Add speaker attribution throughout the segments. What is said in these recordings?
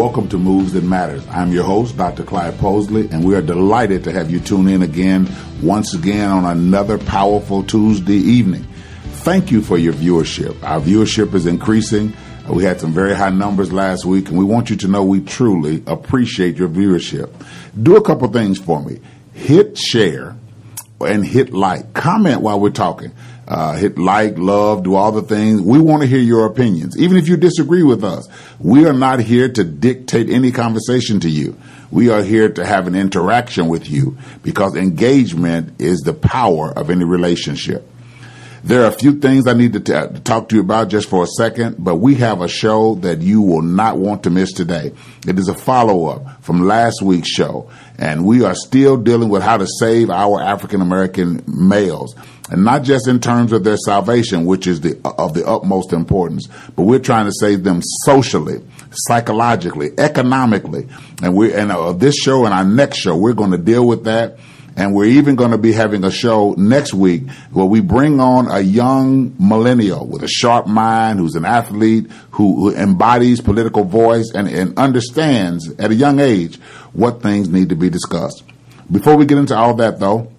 Speaker 1: Welcome to Moves That Matters. I'm your host, Dr. Clyde Posley, and we are delighted to have you tune in again, once again, on another powerful Tuesday evening. Thank you for your viewership. Our viewership is increasing. Uh, we had some very high numbers last week, and we want you to know we truly appreciate your viewership. Do a couple things for me. Hit share and hit like. Comment while we're talking. Uh, hit like, love, do all the things. We want to hear your opinions. Even if you disagree with us, we are not here to dictate any conversation to you. We are here to have an interaction with you because engagement is the power of any relationship. There are a few things I need to, t- talk to you about just for a second, but we have a show that you will not want to miss today. It is a follow up from last week's show, and we are still dealing with how to save our African American males. And not just in terms of their salvation, which is the, of the utmost importance, but we're trying to save them socially, psychologically, economically. And we, and uh, this show and our next show, we're going to deal with that and we're even going to be having a show next week where we bring on a young millennial with a sharp mind who's an athlete who, who embodies political voice and, and understands at a young age what things need to be discussed. Before we get into all that though,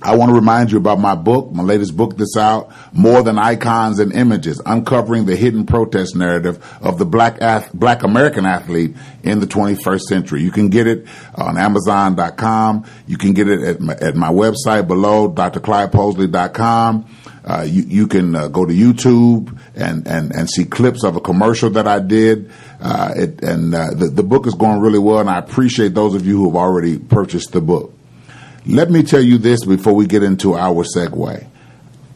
Speaker 1: I want to remind you about my book, my latest book that's out, More Than Icons and Images, uncovering the hidden protest narrative of the black ath- black American athlete in the 21st century. You can get it on Amazon.com. You can get it at my, at my website below, drclydeposley.com. Uh, you, you can uh, go to YouTube and, and, and see clips of a commercial that I did. Uh, it, and uh, the, the book is going really well, and I appreciate those of you who have already purchased the book. Let me tell you this before we get into our segue.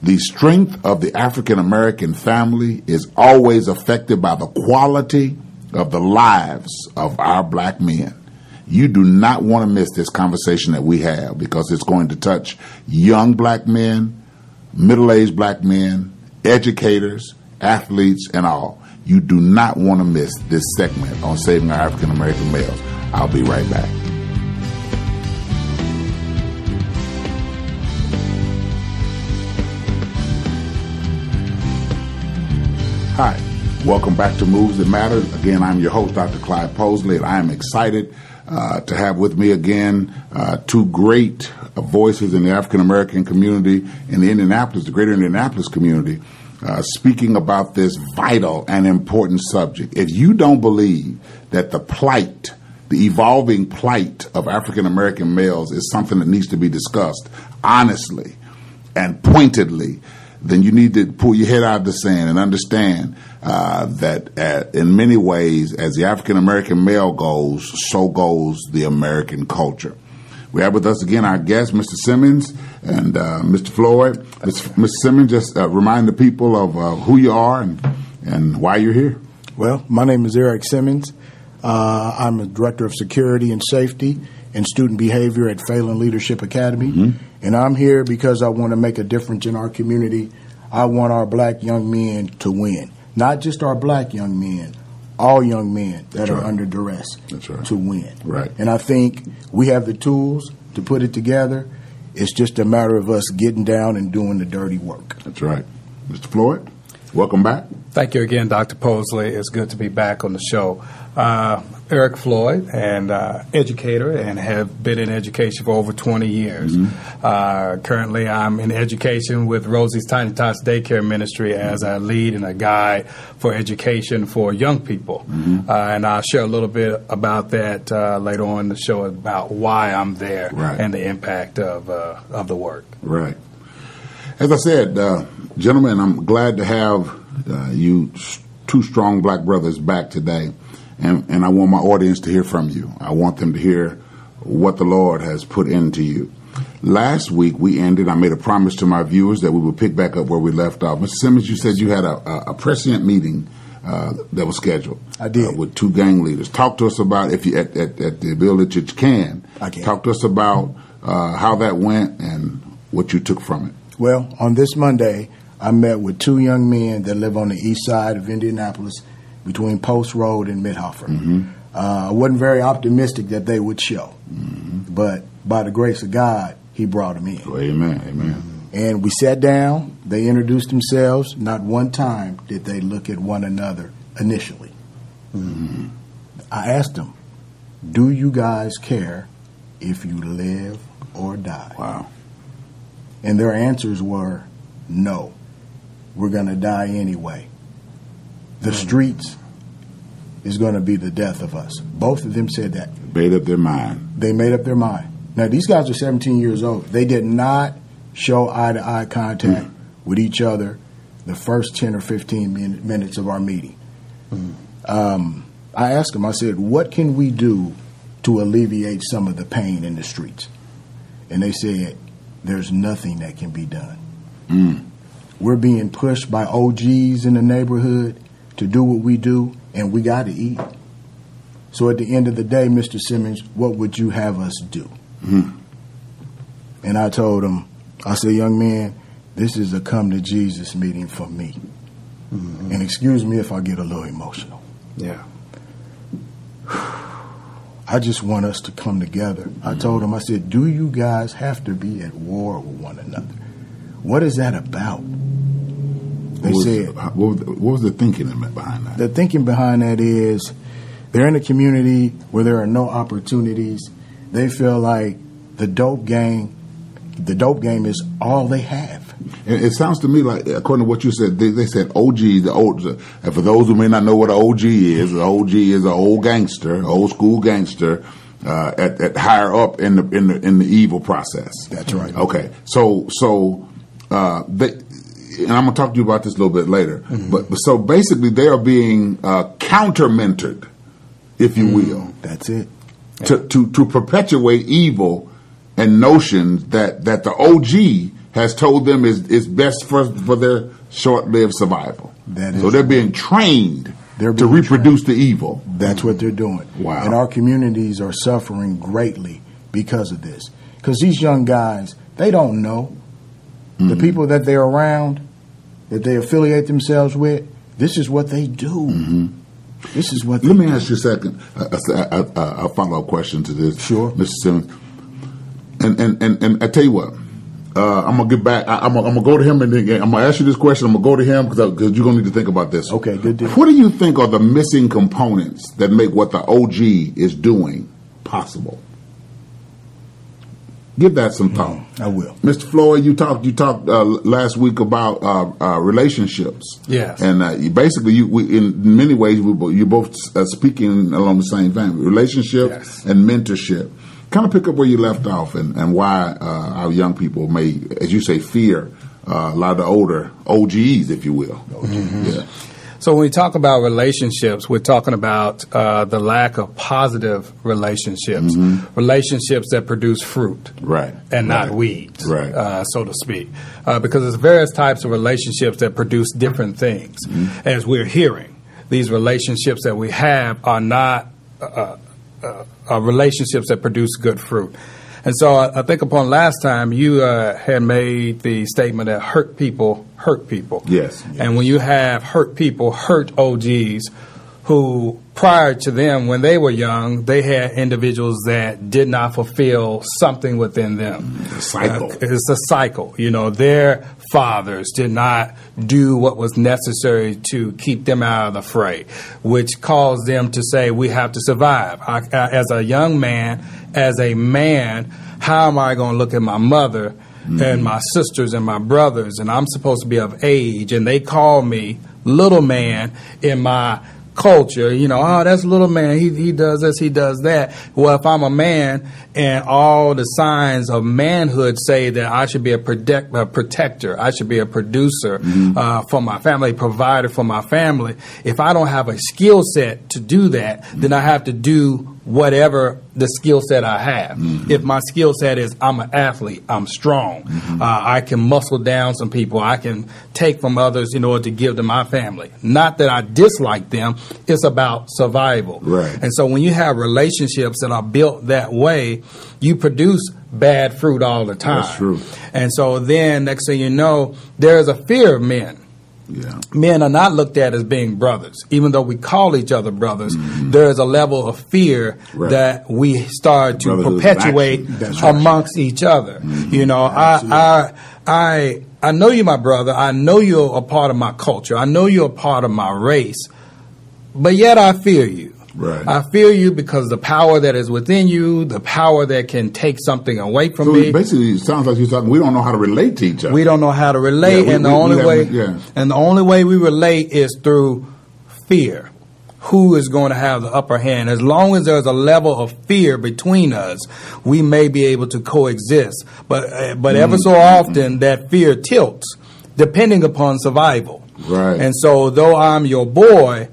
Speaker 1: The strength of the African American family is always affected by the quality of the lives of our black men. You do not want to miss this conversation that we have because it's going to touch young black men, middle aged black men, educators, athletes, and all. You do not want to miss this segment on saving our African American males. I'll be right back. Hi, welcome back to Moves That Matter. Again, I'm your host, Dr. Clyde Posley, and I am excited uh, to have with me again uh, two great voices in the African American community in the Indianapolis, the greater Indianapolis community, uh, speaking about this vital and important subject. If you don't believe that the plight, the evolving plight of African American males is something that needs to be discussed honestly and pointedly, then you need to pull your head out of the sand and understand uh, that uh, in many ways, as the African American male goes, so goes the American culture. We have with us again our guest, Mr. Simmons and uh, Mr. Floyd. Mr. Simmons, just uh, remind the people of uh, who you are and, and why you're here.
Speaker 2: Well, my name is Eric Simmons. Uh, I'm a director of security and safety and student behavior at Phalen Leadership Academy. Mm-hmm. And I'm here because I want to make a difference in our community. I want our black young men to win. Not just our black young men, all young men that
Speaker 1: That's
Speaker 2: are
Speaker 1: right.
Speaker 2: under duress
Speaker 1: right.
Speaker 2: to win.
Speaker 1: Right.
Speaker 2: And I think we have the tools to put it together. It's just a matter of us getting down and doing the dirty work.
Speaker 1: That's right. Mr. Floyd, welcome back.
Speaker 3: Thank you again, Dr. Posley. It's good to be back on the show. Uh, Eric Floyd, and uh, educator, and have been in education for over 20 years.
Speaker 1: Mm-hmm.
Speaker 3: Uh, currently, I'm in education with Rosie's Tiny Tots Daycare Ministry as a lead and a guide for education for young people.
Speaker 1: Mm-hmm.
Speaker 3: Uh, and I'll share a little bit about that uh, later on in the show about why I'm there
Speaker 1: Right.
Speaker 3: and the impact of uh, of the work.
Speaker 1: Right. As I said, uh, gentlemen, I'm glad to have uh, you two strong black brothers back today, and, and I want my audience to hear from you. I want them to hear what the Lord has put into you. Last week we ended. I made a promise to my viewers that we would pick back up where we left off. Mr. Simmons, you said you had a, a, a prescient meeting uh, that was scheduled.
Speaker 2: I did.
Speaker 1: uh, with two gang leaders. Talk to us about if you at, at, at the ability that you can.
Speaker 2: I can.
Speaker 1: Talk to us about uh, how that went and what you took from it.
Speaker 2: Well, on this Monday, I met with two young men that live on the east side of Indianapolis between Post Road and Mitthoeffer. Mm-hmm. Uh, I wasn't very optimistic that they would show, mm-hmm. but by the grace of God, He brought them in.
Speaker 1: Well, amen, amen.
Speaker 2: And we sat down, they introduced themselves. Not one time did they look at one another initially. Mm-hmm. I asked them, "Do you guys care if you live or die?"
Speaker 1: Wow.
Speaker 2: And their answers were, "No, we're going to die anyway. The um, streets is going to be the death of us." Both of them said that.
Speaker 1: Made up their mind.
Speaker 2: They made up their mind. Now these guys are 17 years old. They did not show eye to eye contact mm. with each other the first 10 or 15 min- minutes of our meeting. Um, I asked them, I said, what can we do to alleviate some of the pain in the streets? And they said, there's nothing that can be done. Mm. We're being pushed by OGs in the neighborhood to do what we do, and we got to eat. So at the end of the day, Mr. Simmons, what would you have us do? Hmm. And I told him, I said, young man, this is a come to Jesus meeting for me. Mm-hmm. And excuse me if I get a little emotional.
Speaker 3: Yeah.
Speaker 2: I just want us to come together. I mm-hmm. told him, I said, do you guys have to be at war with one another? What is that about? They
Speaker 1: What was,
Speaker 2: said,
Speaker 1: what, was the, what was the thinking behind that?
Speaker 2: the thinking behind that is they're in a community where there are no opportunities. They feel like the dope game, the dope game is all they have.
Speaker 1: It, it sounds to me like, according to what you said, they, they said OG, the old, and for those who may not know what an OG is, an OG is an old gangster, old school gangster, uh, at, at higher up in the, in the, in the evil process.
Speaker 2: That's right.
Speaker 1: Okay. So, so, uh, they, and I'm gonna talk to you about this a little bit later,
Speaker 2: Mm-hmm.
Speaker 1: but, but so basically they are being, uh, counter mentored, if you will
Speaker 2: That's it.
Speaker 1: to, to, to perpetuate evil and notions that, that the OG has told them is, is best for, for their short lived survival.
Speaker 2: That
Speaker 1: so they're being trained
Speaker 2: They're
Speaker 1: to
Speaker 2: being
Speaker 1: reproduce the evil.
Speaker 2: That's what they're doing.
Speaker 1: Wow.
Speaker 2: And our communities are suffering greatly because of this. Because these young guys, they don't know. The people that they're around, that they affiliate themselves with, this is what they do. This is what
Speaker 1: Let me ask you a second, a, a, a, a follow up question to this.
Speaker 2: Sure.
Speaker 1: Mr. Simmons. And, and, and, and I tell you what, uh, I'm gonna get back. I, I'm, gonna, I'm gonna go to him and then I'm gonna ask you this question. I'm gonna go to him because you're gonna need to think about this.
Speaker 2: Okay, good deal.
Speaker 1: What do you think are the missing components that make what the OG is doing possible? Give that some thought.
Speaker 2: I will.
Speaker 1: Mr. Floyd, you talked you talked uh, last week about uh, uh, relationships.
Speaker 3: Yes.
Speaker 1: and uh, you, basically, you we, in many ways we, you're both uh, speaking along the same vein: relationship
Speaker 3: Yes.
Speaker 1: and mentorship. Kind of pick up where you left off, and, and why uh, our young people may, as you say, fear uh, a lot of the older OGs, if you will. Yeah.
Speaker 3: So when we talk about relationships, we're talking about uh, the lack of positive relationships, relationships that produce fruit,
Speaker 1: Right.
Speaker 3: and not
Speaker 1: Right.
Speaker 3: weeds,
Speaker 1: Right.
Speaker 3: uh, so to speak. Uh, because there's various types of relationships that produce different things. As we're hearing, these relationships that we have are not uh, uh, uh, relationships that produce good fruit. And so I, I think upon last time you uh, had made the statement that hurt people hurt people.
Speaker 1: Yes.
Speaker 3: And when you have hurt people, hurt OGs, who prior to them, when they were young, they had individuals that did not fulfill something within them.
Speaker 1: a cycle.
Speaker 3: Uh, it's a cycle. You know, their fathers did not do what was necessary to keep them out of the fray, which caused them to say, we have to survive. I, I, as a young man, as a man, how am I going to look at my mother and my sisters and my brothers, and I'm supposed to be of age, and they call me little man in my culture, you know, oh, that's a little man. He he does this, he does that. Well, if I'm a man and all the signs of manhood say that I should be a, protect, a protector, I should be a producer uh, for my family, provider for my family. If I don't have a skill set to do that, then I have to do whatever the skill set I have. If my skill set is I'm an athlete, I'm strong, uh, I can muscle down some people, I can take from others in order to give to my family. Not that I dislike them, it's about survival.
Speaker 1: Right.
Speaker 3: And so when you have relationships that are built that way, you produce bad fruit all the time.
Speaker 1: That's true.
Speaker 3: And so then next thing you know, there is a fear of men
Speaker 1: Yeah.
Speaker 3: men are not looked at as being brothers. Even though we call each other brothers, there is a level of fear
Speaker 1: Mm-hmm. Right.
Speaker 3: that we start to
Speaker 1: Brotherhood
Speaker 3: perpetuate.
Speaker 2: Right.
Speaker 3: amongst each other.
Speaker 1: Mm-hmm.
Speaker 3: You know, I, I, I, I know you, my brother. I know you're a part of my culture. I know you're a part of my race. but yet I fear you.
Speaker 1: Right.
Speaker 3: I feel you because the power that is within you, the power that can take something away from
Speaker 1: So
Speaker 3: me.
Speaker 1: basically, it sounds like you're talking. We don't know how to relate to each other.
Speaker 3: We don't know how to relate,
Speaker 1: Yeah, we-
Speaker 3: and the
Speaker 1: we-
Speaker 3: only way,
Speaker 1: yeah.
Speaker 3: and the only way we relate is through fear. Who is going to have the upper hand? As long as there's a level of fear between us, we may be able to coexist. But uh, but ever so
Speaker 1: Mm-hmm.
Speaker 3: often, that fear tilts, depending upon survival.
Speaker 1: Right.
Speaker 3: And so, though I'm your boy,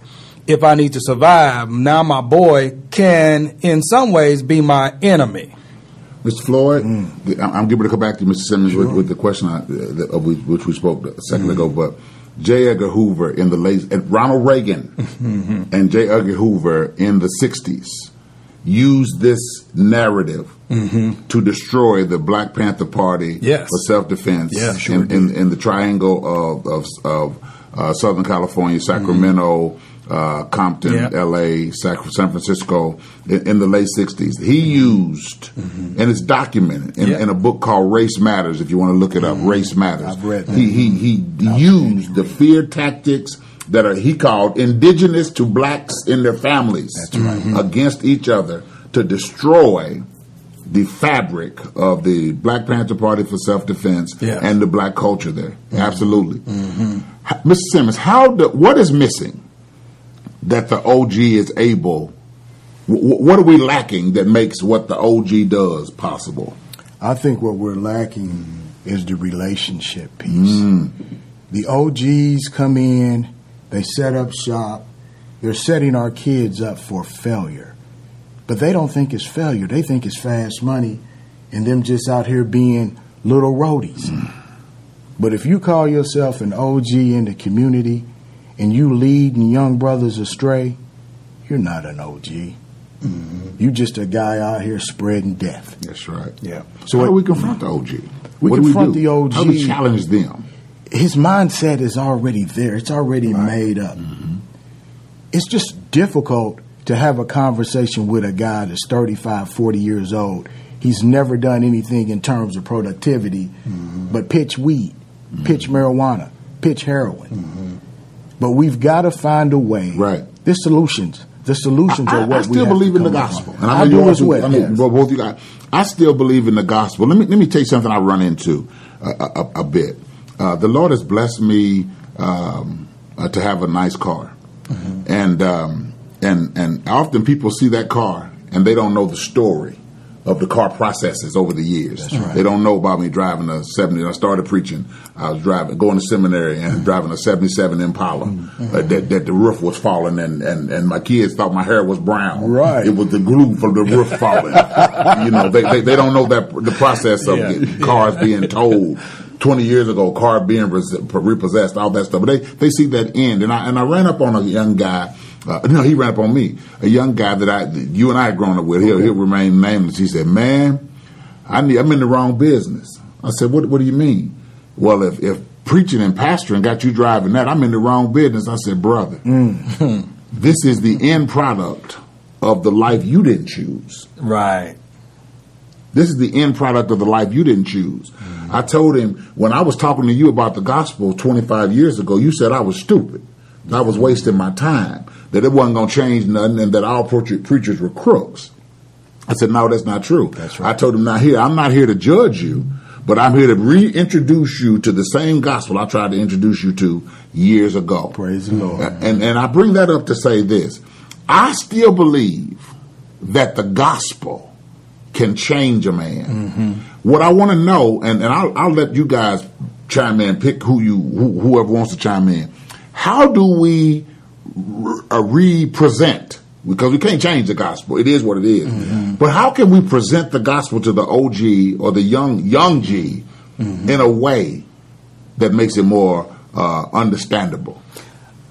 Speaker 3: if I need to survive, now my boy can, in some ways, be my enemy.
Speaker 1: Mr. Floyd, mm. I- I'm going to come back to you, Mr. Simmons, with, with the question I, uh, of which which we spoke a 2nd mm-hmm. ago. But J. Edgar Hoover in the late, and Ronald Reagan mm-hmm. and J. Edgar Hoover in the 60s used this narrative mm-hmm. to destroy the Black Panther Party
Speaker 3: Yes.
Speaker 1: for self-defense
Speaker 3: Yeah, sure
Speaker 1: in, in, in the triangle of, of, of uh, Southern California, Sacramento, uh, Compton,
Speaker 3: Yeah.
Speaker 1: L.A., San Francisco, in, in the late '60s. He used, mm-hmm. and it's documented in,
Speaker 3: Yeah.
Speaker 1: in a book called Race Matters. If you want to look it up, mm-hmm. Race Matters.
Speaker 2: I've read that.
Speaker 1: He he he used the fear tactics that are he called indigenous to blacks in their families mm-hmm. against each other to destroy the fabric of the Black Panther Party for self defense
Speaker 3: Yes.
Speaker 1: and the black culture there. Absolutely. H- Mr. Simmons, how do, what is missing that the OG is able? wh- What are we lacking that makes what the OG does possible?
Speaker 2: I think what we're lacking is the relationship piece. Mm. The OGs come in, they set up shop, they're setting our kids up for failure. But they don't think it's failure, they think it's fast money and them just out here being little roadies. Mm. But if you call yourself an OG in the community and you leading young brothers astray, you're not an OG. Mm-hmm. You just a guy out here spreading death.
Speaker 1: That's right.
Speaker 2: Yeah.
Speaker 1: So how do we confront the OG?
Speaker 2: We
Speaker 1: what do
Speaker 2: confront
Speaker 1: do?
Speaker 2: the OG.
Speaker 1: How do we challenge them?
Speaker 2: his mindset is already there. It's already made up. Mm-hmm. It's just difficult to have a conversation with a guy that's 35, 40 years old. He's never done anything in terms of productivity mm-hmm. but pitch weed, pitch marijuana, pitch heroin. But we've got to find a way.
Speaker 1: Right.
Speaker 2: The solutions. The solutions
Speaker 1: I,
Speaker 2: are what
Speaker 1: I
Speaker 2: we
Speaker 1: still believe in the
Speaker 2: up
Speaker 1: gospel, and
Speaker 2: I,
Speaker 1: know you
Speaker 2: as well.
Speaker 1: I know
Speaker 2: yes.
Speaker 1: both you guys. I still believe in the gospel. Let me let me tell you something I run into a, a, a bit. Uh, the Lord has blessed me um, uh, to have a nice car,
Speaker 2: Mm-hmm.
Speaker 1: and um, and and often people see that car and they don't know the story of the car processes over the years. They don't know about me driving a 70. I started preaching. I was driving, going to seminary and driving a 77 Impala
Speaker 2: Mm-hmm.
Speaker 1: uh, that, that the roof was falling and, and, and my kids thought my hair was brown.
Speaker 2: Right.
Speaker 1: It was the glue from the roof falling. you know, they, they, they don't know that the process of
Speaker 3: Yeah.
Speaker 1: cars being towed. 20 years ago, car being repossessed, all that stuff. But they, they see that end. And I, and I ran up on a young guy. Uh, no, he ran up on me. A young guy that I, that you and I had grown up with. He'll, he'll remain nameless. He said, man, I need, I'm in the wrong business. I said, what, what do you mean? Well, if, if preaching and pastoring got you driving that, I'm in the wrong business. I said, brother, this is the end product of the life you didn't choose.
Speaker 3: Right.
Speaker 1: This is the end product of the life you didn't choose. I told him when I was talking to you about the gospel 25 years ago, you said I was stupid. I was wasting my time. That it wasn't going to change nothing and that all preacher- preachers were crooks. I said, no, that's not true.
Speaker 2: That's right.
Speaker 1: I told him, now here, I'm not here to judge you, but I'm here to reintroduce you to the same gospel I tried to introduce you to years ago.
Speaker 2: Praise the Lord.
Speaker 1: And, and I bring that up to say this. I still believe that the gospel can change a man. Mm-hmm. What I want to know, and, and I'll, I'll let you guys chime in, pick who you, who, whoever wants to chime in. How do we represent? Because we can't change the gospel. It is what it is. But how can we present the gospel to the OG or the young young G in a way that makes it more uh, understandable?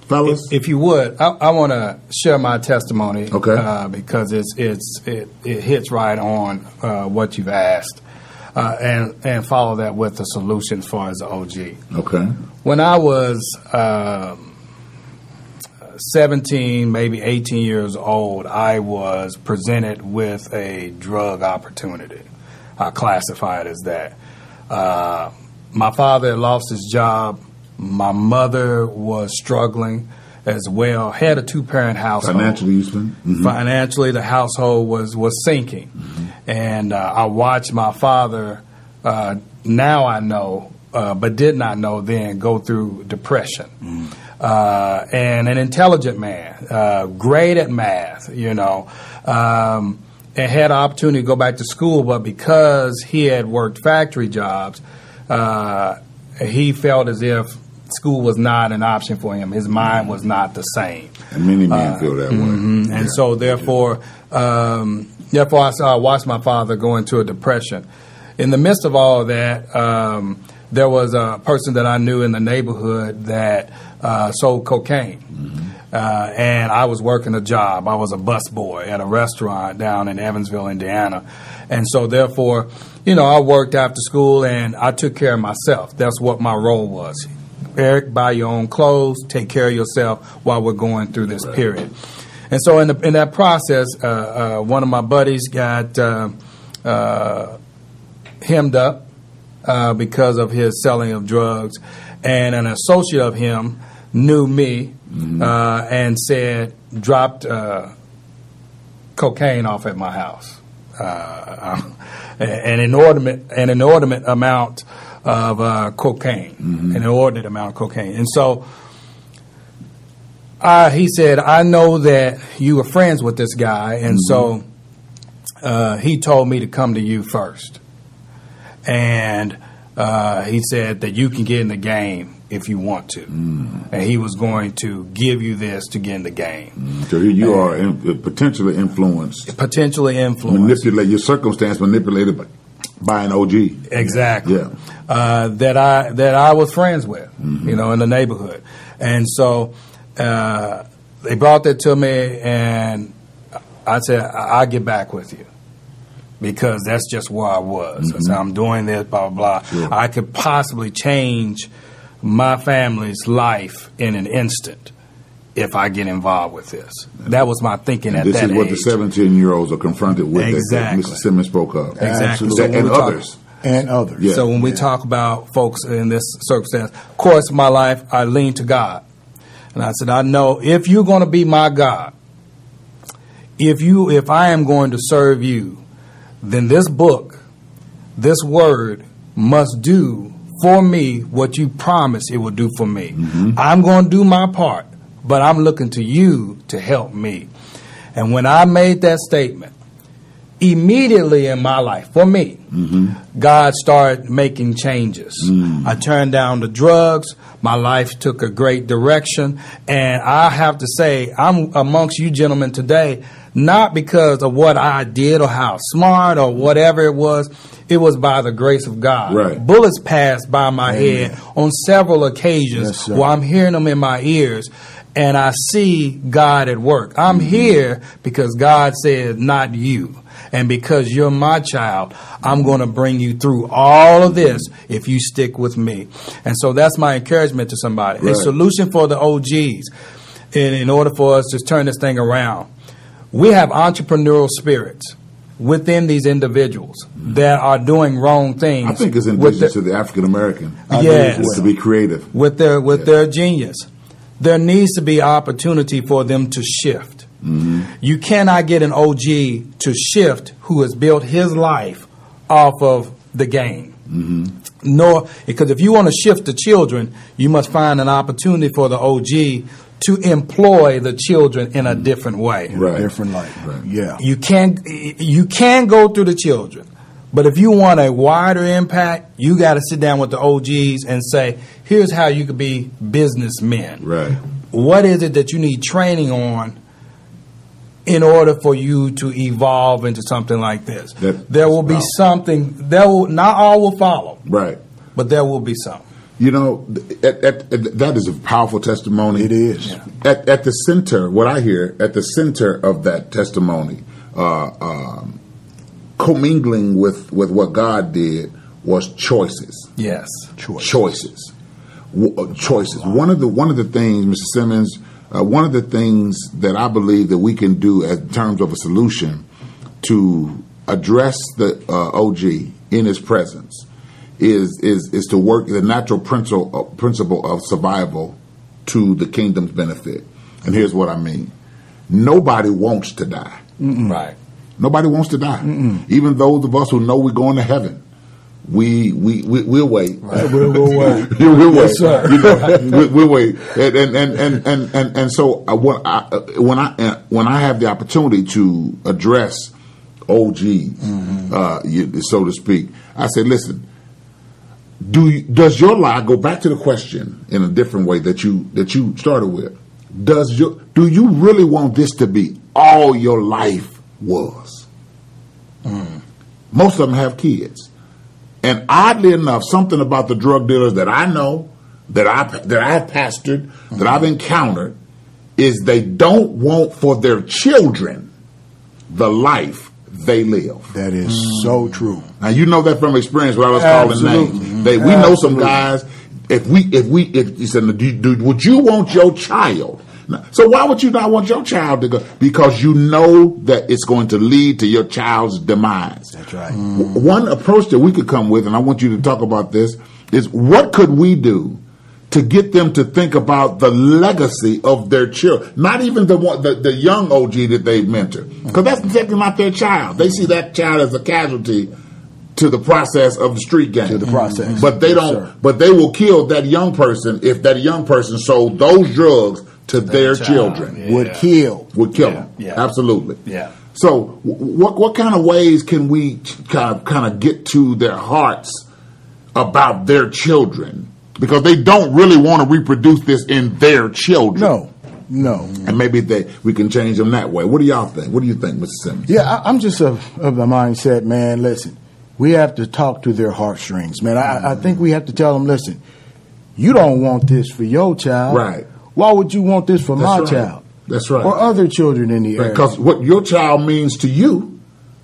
Speaker 1: Fellas?
Speaker 3: If, if you would, I, I want to share my testimony.
Speaker 1: Okay.
Speaker 3: Uh, because it's it's it, it hits right on uh, what you've asked, uh, and and follow that with the solution as far as the OG.
Speaker 1: okay.
Speaker 3: When I was um 17, maybe 18 years old, I was presented with a drug opportunity. I classify it as that. Uh, my father had lost his job. My mother was struggling. as well. Had a two parent household.
Speaker 1: Financially. Mm-hmm.
Speaker 3: Financially, the household was was sinking, mm-hmm. and uh, I watched my father. Uh, now I know, uh, but did not know then, go through depression. Mm. Uh, and an intelligent man, uh, great at math, you know, um, and had an opportunity to go back to school, but because he had worked factory jobs, uh, he felt as if school was not an option for him. His mind was not the same.
Speaker 1: And many men uh, feel that
Speaker 3: mm-hmm.
Speaker 1: way.
Speaker 3: And yeah. so, therefore, um, therefore, I, saw, I watched my father go into a depression. In the midst of all of that, um, there was a person that I knew in the neighborhood that uh, sold cocaine. Mm-hmm. Uh, and I was working a job. I was a busboy at a restaurant down in Evansville, Indiana. And so, therefore, you know, I worked after school and I took care of myself. That's what my role was. Eric, buy your own clothes, take care of yourself while we're going through this right. period. And so, in, the, in that process, uh, uh, one of my buddies got uh, uh, hemmed up uh, because of his selling of drugs, and an associate of him knew me mm-hmm. and said, dropped cocaine off at my house. Uh, an inordinate an inordinate amount of uh, cocaine, mm-hmm. an inordinate amount of cocaine, and so. Uh, he said, I know that you were friends with this guy, and mm-hmm. so uh, he told me to come to you first. And uh, he said that you can get in the game if you want to. Mm. And he was going to give you this to get in the game.
Speaker 1: Mm. So you and are in, potentially influenced.
Speaker 3: Potentially influenced.
Speaker 1: Manipulate your circumstance manipulated by, by an OG.
Speaker 3: Exactly.
Speaker 1: Yeah.
Speaker 3: Uh, that I that I was friends with, mm-hmm. you know, in the neighborhood, and so uh, they brought that to me, and I said I'll get back with you because that's just where I was. Mm-hmm. I said I'm doing this, blah blah blah. Sure. I could possibly change my family's life in an instant if I get involved with this. That was my thinking
Speaker 1: and
Speaker 3: at that age.
Speaker 1: this
Speaker 3: that
Speaker 1: is what
Speaker 3: age.
Speaker 1: the 17 year olds are confronted with
Speaker 3: exactly.
Speaker 1: that, Mr. Simmons spoke of.
Speaker 3: Exactly.
Speaker 1: So and others.
Speaker 2: Talk, and others.
Speaker 1: Yeah.
Speaker 3: So when we
Speaker 1: yeah.
Speaker 3: talk about folks in this circumstance, of course, my life, I lean to God. And I said, I know if you're going to be my God, if you, if I am going to serve you, then this book, this word must do for me what you promised it will do for me. Mm-hmm. I'm going to do my part, but I'm looking to you to help me. And when I made that statement, immediately in my life, for me, mm-hmm. God started making changes. Mm. I turned down the drugs. My life took a great direction. And I have to say, I'm amongst you gentlemen today, not because of what I did or how smart or whatever it was it was by the grace of God.
Speaker 1: Right.
Speaker 3: Bullets passed by my Amen. head on several occasions yes, where I'm hearing them in my ears and I see God at work. I'm mm-hmm. here because God said, not you. And because you're my child, I'm going to bring you through all of this if you stick with me. And so that's my encouragement to somebody. Right. A solution for the OGs in, in order for us to turn this thing around. We have entrepreneurial spirits within these individuals that are doing wrong things.
Speaker 1: I think it's indigenous to the African American.
Speaker 3: Yes,
Speaker 1: to be creative
Speaker 3: with their with their genius. There needs to be opportunity for them to shift. Mm-hmm. You cannot get an OG to shift who has built his life off of the game. Mm-hmm. Nor because if you want to shift the children, you must find an opportunity for the OG to employ the children in a different way.
Speaker 2: Right. Different light. Right. Yeah.
Speaker 3: You can you can go through the children, but if you want a wider impact, you got to sit down with the OGs and say, "Here's how you could be businessmen."
Speaker 1: Right.
Speaker 3: What is it that you need training on in order for you to evolve into something like this? That, there will be something. There will not all will follow.
Speaker 1: Right.
Speaker 3: But there will be some.
Speaker 1: You know, at, at, at, that is a powerful testimony.
Speaker 2: It is.
Speaker 1: Yeah. At, the center, what I hear, at the center of that testimony, uh, um, commingling with, with what God did was choices.
Speaker 3: Yes,
Speaker 1: choices. Choices. W- uh, choices. Wow. One of the one of the things, Mr. Simmons, uh, one of the things that I believe that we can do in terms of a solution to address the uh, OG in his presence is is is to work the natural principle uh, principle of survival to the kingdom's benefit. And here's what I mean nobody wants to die.
Speaker 3: Right.
Speaker 1: Nobody wants to die. Even those of us who know we're going to heaven. We we we we'll wait.
Speaker 2: We'll, we'll wait.
Speaker 1: we'll wait.
Speaker 2: Yes, sir.
Speaker 1: You know, we, we'll wait. And and and and and, and, and so when I uh, when I uh, when I have the opportunity to address OGs, uh, so to speak, I say, listen. Do you, does your life go back to the question in a different way that you that you started with? Does your do you really want this to be all your life was? Most of them have kids. And oddly enough, something about the drug dealers that I know, that I that I've pastored, that I've encountered, is they don't want for their children the life they live.
Speaker 2: That is so mm. true.
Speaker 1: Now you know that from experience where I was calling names. They, we know some guys. If we if we if you said, do, do, would you want your child? So why would you not want your child to go? Because you know that it's going to lead to your child's demise.
Speaker 2: That's right.
Speaker 1: W- One approach that we could come with, and I want you to talk about this, is what could we do to get them to think about the legacy of their children? Not even the one, the, the young OG that they mentor, because that's technically not their child. They see that child as a casualty to the process of the street gang.
Speaker 2: To the process.
Speaker 1: But they don't.
Speaker 2: sir.
Speaker 1: But they will kill that young person if that young person sold those drugs to their
Speaker 3: child,
Speaker 1: children.
Speaker 3: yeah.
Speaker 2: Would kill.
Speaker 1: Would kill
Speaker 3: Yeah,
Speaker 1: them.
Speaker 3: yeah.
Speaker 1: Absolutely.
Speaker 3: Yeah.
Speaker 1: So, what what kind of ways can we kind of kind of get to their hearts about their children because they don't really want to reproduce this in their children?
Speaker 2: No, no.
Speaker 1: And maybe they we can change them that way. What do y'all think? What do you think, Mr. Simmons?
Speaker 2: Yeah, I, I'm just of, of the mindset, man. Listen, we have to talk to their heartstrings, man. I, I think we have to tell them, listen, you don't want this for your child,
Speaker 1: Right.
Speaker 2: Why would you want this for
Speaker 1: That's
Speaker 2: my
Speaker 1: right.
Speaker 2: child?
Speaker 1: That's right.
Speaker 2: Or other children in the area?
Speaker 1: Because what your child means to you,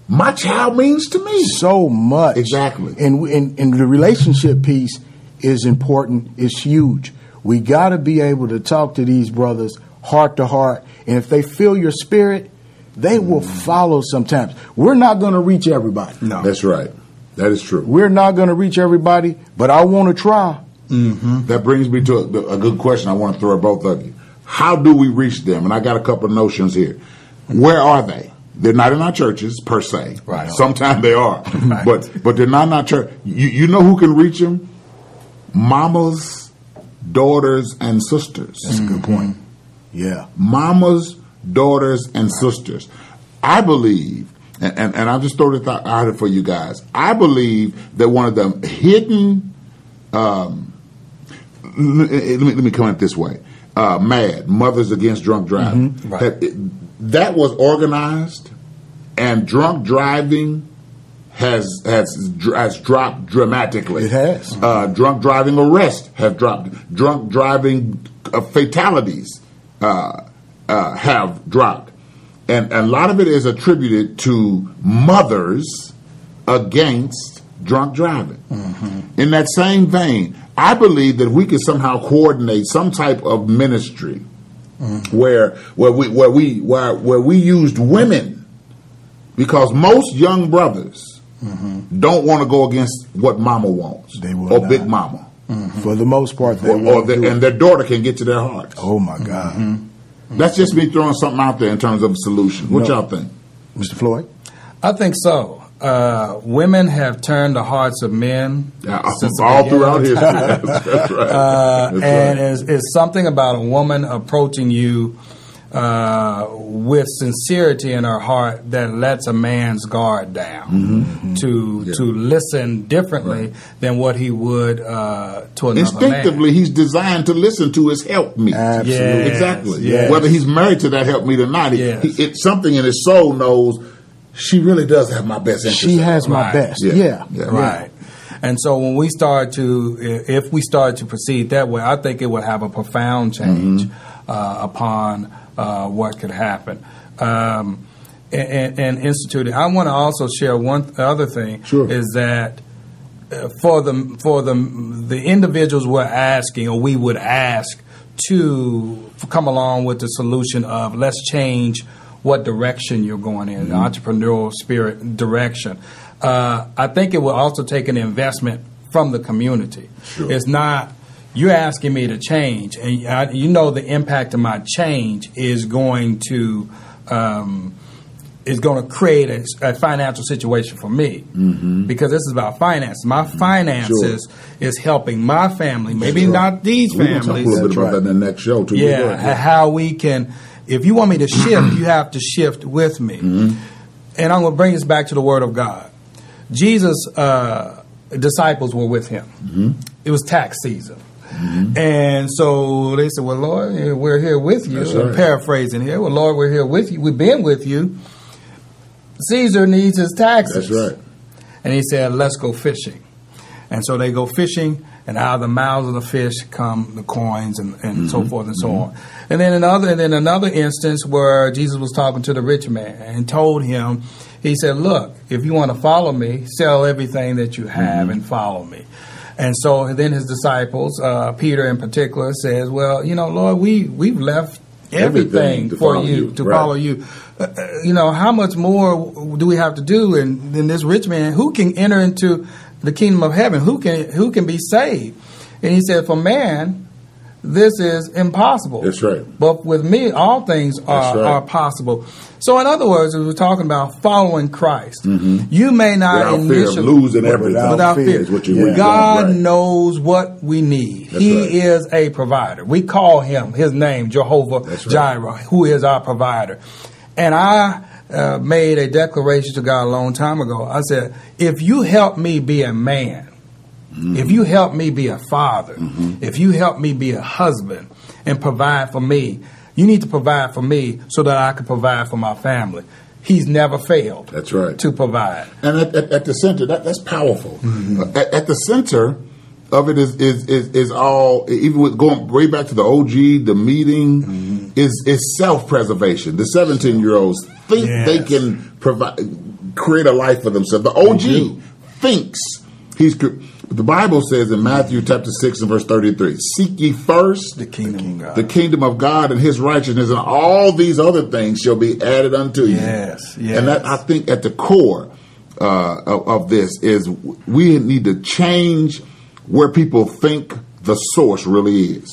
Speaker 1: my child means to me.
Speaker 2: so much.
Speaker 1: Exactly.
Speaker 2: And, we- and, and the relationship piece is important, it's huge. We got to be able to talk to these brothers heart to heart. And if they feel your spirit, they will mm. follow sometimes. We're not going to reach everybody. No.
Speaker 1: That's right. That is true.
Speaker 2: We're not going to reach everybody, but I want to try. Mm-hmm.
Speaker 1: That brings me to a, a good question. I want to throw at both of you. How do we reach them? And I got a couple of notions here. Where are they? They're not in our churches per se.
Speaker 3: Right.
Speaker 1: Sometimes they are,
Speaker 3: Right.
Speaker 1: but but they're not in our church. You, you know who can reach them? Mamas, daughters, and sisters.
Speaker 2: That's a good point. Yeah.
Speaker 1: mamas, daughters, and sisters. I believe, and, and, and I'll just throw this out out for you guys. I believe that one of the hidden, um, let, me, let me come at it this way. Uh, MAD, Mothers Against Drunk Driving.
Speaker 3: Right.
Speaker 1: That, it- that was organized, and drunk driving has has has dropped dramatically.
Speaker 2: It has.
Speaker 1: Uh, drunk driving arrests have dropped. Drunk driving uh, fatalities uh, uh, have dropped, and a lot of it is attributed to mothers against drunk driving. In that same vein, I believe that we could somehow coordinate some type of ministry where where we where we where where we used women because most young brothers don't want to go against what mama wants
Speaker 2: They will
Speaker 1: or
Speaker 2: not.
Speaker 1: big mama
Speaker 2: For the most part, they
Speaker 1: or, or the, and their daughter can get to their hearts.
Speaker 2: Oh, my God.
Speaker 1: That's just me throwing something out there in terms of a solution. What
Speaker 2: No.
Speaker 1: y'all think?
Speaker 2: Mr. Floyd?
Speaker 3: I think so. Uh, women have turned the hearts of men
Speaker 1: Yeah,
Speaker 3: since
Speaker 1: all throughout history. That's, that's right.
Speaker 3: Uh,
Speaker 1: That's
Speaker 3: and
Speaker 1: right.
Speaker 3: it's, it's something about a woman approaching you uh, with sincerity in her heart that lets a man's guard down
Speaker 1: Mm-hmm.
Speaker 3: to
Speaker 1: Yeah.
Speaker 3: to listen differently than what he would uh, to another
Speaker 1: Instinctively,
Speaker 3: man.
Speaker 1: he's designed to listen to his help me.
Speaker 2: Absolutely.
Speaker 3: Yes,
Speaker 1: Exactly.
Speaker 3: yes.
Speaker 1: Whether he's married to that help me or not,
Speaker 3: Yes.
Speaker 1: he, it's something in his soul knows she really does have my best interest.
Speaker 2: She has my
Speaker 3: Right.
Speaker 2: best.
Speaker 1: Yeah.
Speaker 2: Yeah.
Speaker 1: Yeah.
Speaker 3: Right. And so when we start to, if we start to proceed that way, I think it would have a profound change uh, upon uh, what could happen. Um, and, and instituted. I want to also share one other thing
Speaker 1: Sure.
Speaker 3: is that uh, for the for the the individuals we're asking or we would ask to come along with the solution of let's change what direction you're going in, the entrepreneurial spirit direction. Uh, I think it will also take an investment from the community.
Speaker 1: Sure.
Speaker 3: It's not you're asking me to change, and I, you know the impact of my change is going to um, is going to create a, a, financial situation for me
Speaker 1: mm-hmm.
Speaker 3: because this is about finance. My finances sure. is helping my family, maybe
Speaker 1: right.
Speaker 3: not these families.
Speaker 1: Talk a little bit about that in the next show too.
Speaker 3: Yeah, how we can. If you want me to shift, you have to shift with me.
Speaker 1: Mm-hmm.
Speaker 3: And I'm going to bring this back to the Word of God. Jesus' uh, disciples were with him.
Speaker 1: Mm-hmm.
Speaker 3: It was tax season.
Speaker 1: Mm-hmm.
Speaker 3: And so they said, Well, Lord, we're here with you.
Speaker 1: Right.
Speaker 3: I'm paraphrasing here. Well, Lord, we're here with you. We've been with you. Caesar needs his taxes.
Speaker 1: That's right.
Speaker 3: And he said, Let's go fishing. And so they go fishing, and out of the mouths of the fish come the coins and, and
Speaker 1: mm-hmm.
Speaker 3: so forth and so
Speaker 1: mm-hmm.
Speaker 3: on. And then another and then another instance where Jesus was talking to the rich man and told him, he said, Look, if you want to follow me, sell everything that you have
Speaker 1: Mm-hmm.
Speaker 3: and follow me. And so then his disciples, uh, Peter in particular, says, Well, you know, Lord, we, we've left everything,
Speaker 1: Everything
Speaker 3: for you,
Speaker 1: you.
Speaker 3: to
Speaker 1: Right.
Speaker 3: follow you. Uh, uh, you know, how much more do we have to do? And then this rich man, who can enter into the kingdom of heaven? Who can who can be saved? And he said, For man, this is impossible.
Speaker 1: That's right.
Speaker 3: But with me, all things are,
Speaker 1: That's right.
Speaker 3: are possible. So, in other words, we're talking about following Christ. You may not
Speaker 1: Mm-hmm. Without fear of losing everything.
Speaker 2: Without
Speaker 3: without
Speaker 2: fear
Speaker 3: fear.
Speaker 2: is
Speaker 1: what you-
Speaker 2: Yeah.
Speaker 3: God
Speaker 1: Right.
Speaker 3: knows what we need.
Speaker 1: That's
Speaker 3: he
Speaker 1: right.
Speaker 3: is a provider. We call him his name, Jehovah
Speaker 1: That's right.
Speaker 3: Jireh, who is our provider. And I uh, made a declaration to God a long time ago. I said, if you help me be a man,
Speaker 1: Mm-hmm.
Speaker 3: if you help me be a father, if you help me be a husband and provide for me, you need to provide for me so that I can provide for my family. He's never failed
Speaker 1: That's right.
Speaker 3: to provide.
Speaker 1: And at, at, at the center, that, that's powerful.
Speaker 3: Mm-hmm.
Speaker 1: Uh, At, at the center of it is, is is is all even with going way back to the OG, the meeting
Speaker 3: Mm-hmm.
Speaker 1: is is self preservation. The seventeen year olds think
Speaker 3: Yes.
Speaker 1: they can provide create a life for themselves. The OG thinks he's. The Bible says in Matthew chapter six and verse thirty three, "Seek ye first
Speaker 3: The kingdom of God.
Speaker 1: the kingdom of God and His righteousness, and all these other things shall be added unto you."
Speaker 3: Yes, yes.
Speaker 1: And that I think at the core uh, of, of this is we need to change where people think the source really is,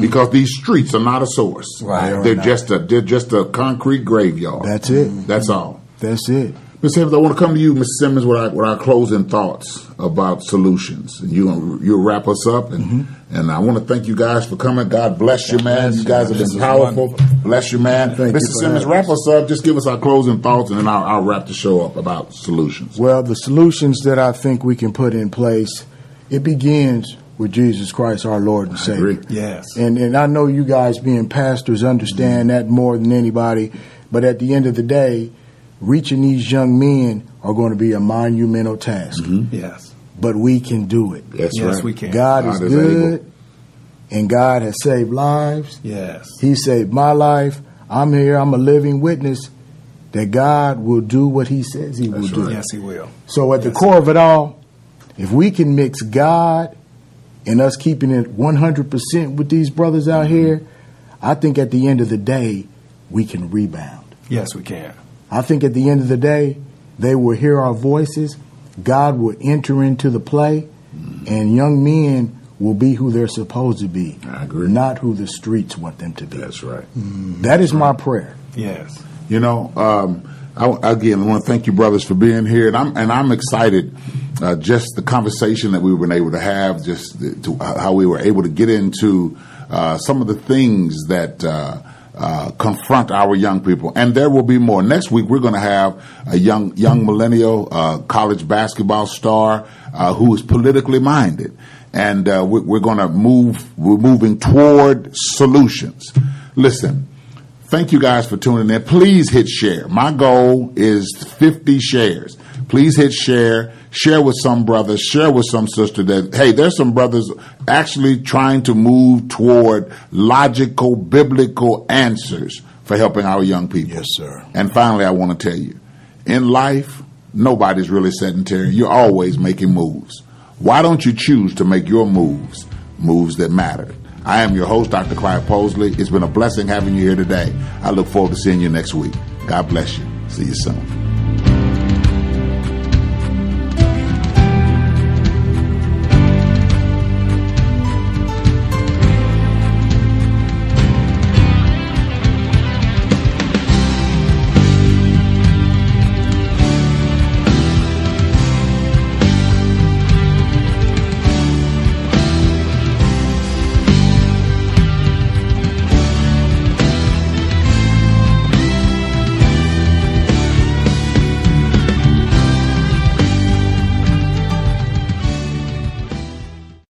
Speaker 1: because these streets are not a source.
Speaker 3: Mm-hmm. Right.
Speaker 1: They're just a they're just a concrete graveyard.
Speaker 2: That's it.
Speaker 1: That's all.
Speaker 2: That's it.
Speaker 1: Ms. Simmons, I want to come to you, Ms. Simmons, with our, with our closing thoughts about solutions. And you, you'll wrap us up. And,
Speaker 2: Mm-hmm.
Speaker 1: and I want to thank you guys for coming. God bless you, man. You guys have been powerful.
Speaker 3: wonderful.
Speaker 1: Bless you, man.
Speaker 2: Thank you
Speaker 1: Mr.
Speaker 2: for
Speaker 1: Simmons, wrap us up. Just give us our closing thoughts, and then I'll, I'll wrap the show up about solutions.
Speaker 2: Well, the solutions that I think we can put in place, it begins with Jesus Christ, our Lord and Savior.
Speaker 1: agree.
Speaker 3: Yes.
Speaker 2: And and I know you guys being pastors understand that more than anybody, but at the end of the day, reaching these young men are going to be a monumental task. Mm-hmm.
Speaker 3: Yes.
Speaker 2: But we can do it.
Speaker 1: That's
Speaker 3: Yes,
Speaker 1: right.
Speaker 3: we can.
Speaker 2: God,
Speaker 1: God
Speaker 2: is
Speaker 1: is
Speaker 2: good
Speaker 1: able.
Speaker 2: and God has saved lives.
Speaker 3: Yes.
Speaker 2: He saved my life. I'm here. I'm a living witness that God will do what he says he will
Speaker 1: That's
Speaker 2: do.
Speaker 3: Yes, he will.
Speaker 2: So at the core of it all, if we can mix God and us keeping it 100% with these brothers out mm-hmm. here, I think at the end of the day, we can rebound.
Speaker 3: Yes, we can.
Speaker 2: I think at the end of the day, they will hear our voices, God will enter into the play, and young men will be who they're supposed to be,
Speaker 1: I agree.
Speaker 2: not who the streets want them to be.
Speaker 1: That's right.
Speaker 2: That is my prayer.
Speaker 3: Yes.
Speaker 1: You know, um, I, again, I want to thank you, brothers, for being here, and I'm and I'm excited. Uh, just the conversation that we've been able to have, just the, to, uh, how we were able to get into uh, some of the things that uh, uh, confront our young people, and there will be more. Next week, we're going to have a young young millennial uh, college basketball star uh, who is politically minded, and uh, we, we're going to move. We're moving toward solutions. Listen. Thank you guys for tuning in. Please hit share. My goal is 50 shares. Please hit share. Share with some brothers. Share with some sister that, hey, there's some brothers actually trying to move toward logical, biblical answers for helping our young people.
Speaker 2: Yes, sir.
Speaker 1: And finally, I want to tell you, in life, nobody's really sedentary. You're always making moves. Why don't you choose to make your moves, moves that matter? I am your host, Dr. Clyde Posley. It's been a blessing having you here today. I look forward to seeing you next week. God bless you. See you soon.